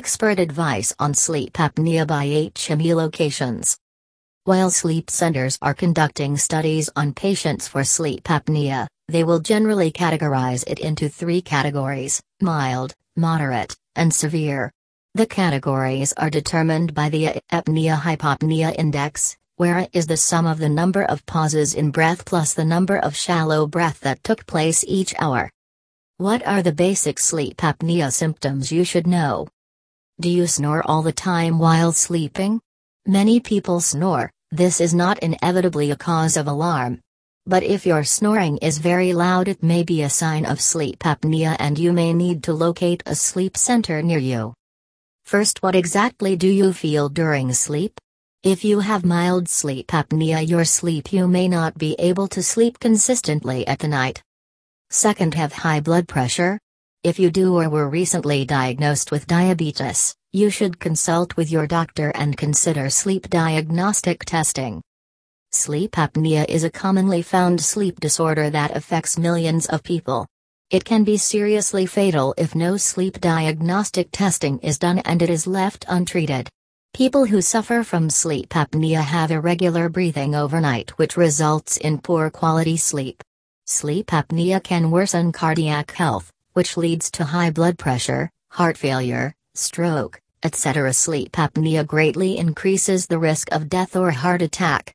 Expert advice on sleep apnea by HME locations. While sleep centers are conducting studies on patients for sleep apnea, they will generally categorize it into three categories mild, moderate, and severe. The categories are determined by the apnea hypopnea index, where is the sum of the number of pauses in breath plus the number of shallow breath that took place each hour. What are the basic sleep apnea symptoms you should know? Do you snore all the time while sleeping? Many people snore, this is not inevitably a cause of alarm. But if your snoring is very loud, it may be a sign of sleep apnea and you may need to locate a sleep center near you. First, what exactly do you feel during sleep? If you have mild sleep apnea, your sleep you may not be able to sleep consistently at the night. Second, have high blood pressure? If you do or were recently diagnosed with diabetes, you should consult with your doctor and consider sleep diagnostic testing. Sleep apnea is a commonly found sleep disorder that affects millions of people. It can be seriously fatal if no sleep diagnostic testing is done and it is left untreated. People who suffer from sleep apnea have irregular breathing overnight, which results in poor quality sleep. Sleep apnea can worsen cardiac health, which leads to high blood pressure, heart failure, stroke, etc. Sleep apnea greatly increases the risk of death or heart attack.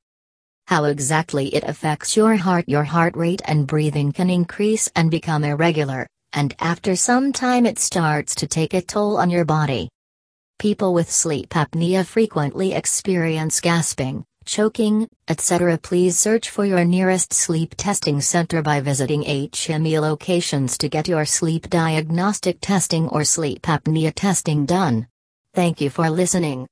How exactly it affects your heart Your heart rate and breathing can increase and become irregular, and after some time it starts to take a toll on your body. People with sleep apnea frequently experience gasping, choking, etc. Please search for your nearest sleep testing center by visiting HME locations to get your sleep diagnostic testing or sleep apnea testing done. Thank you for listening.